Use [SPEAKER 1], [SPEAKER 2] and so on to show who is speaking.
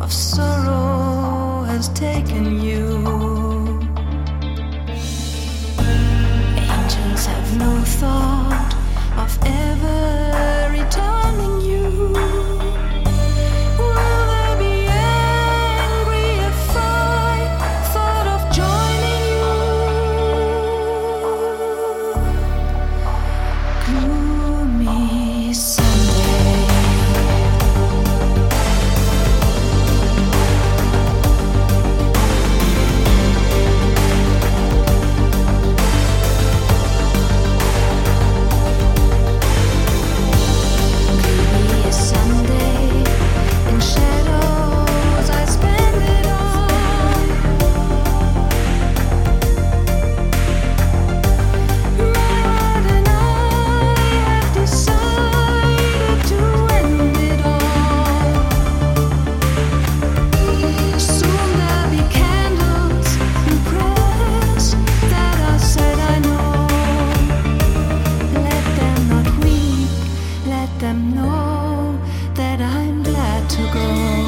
[SPEAKER 1] of sorrow has taken you. Angels have no thought of them know that I'm glad to go.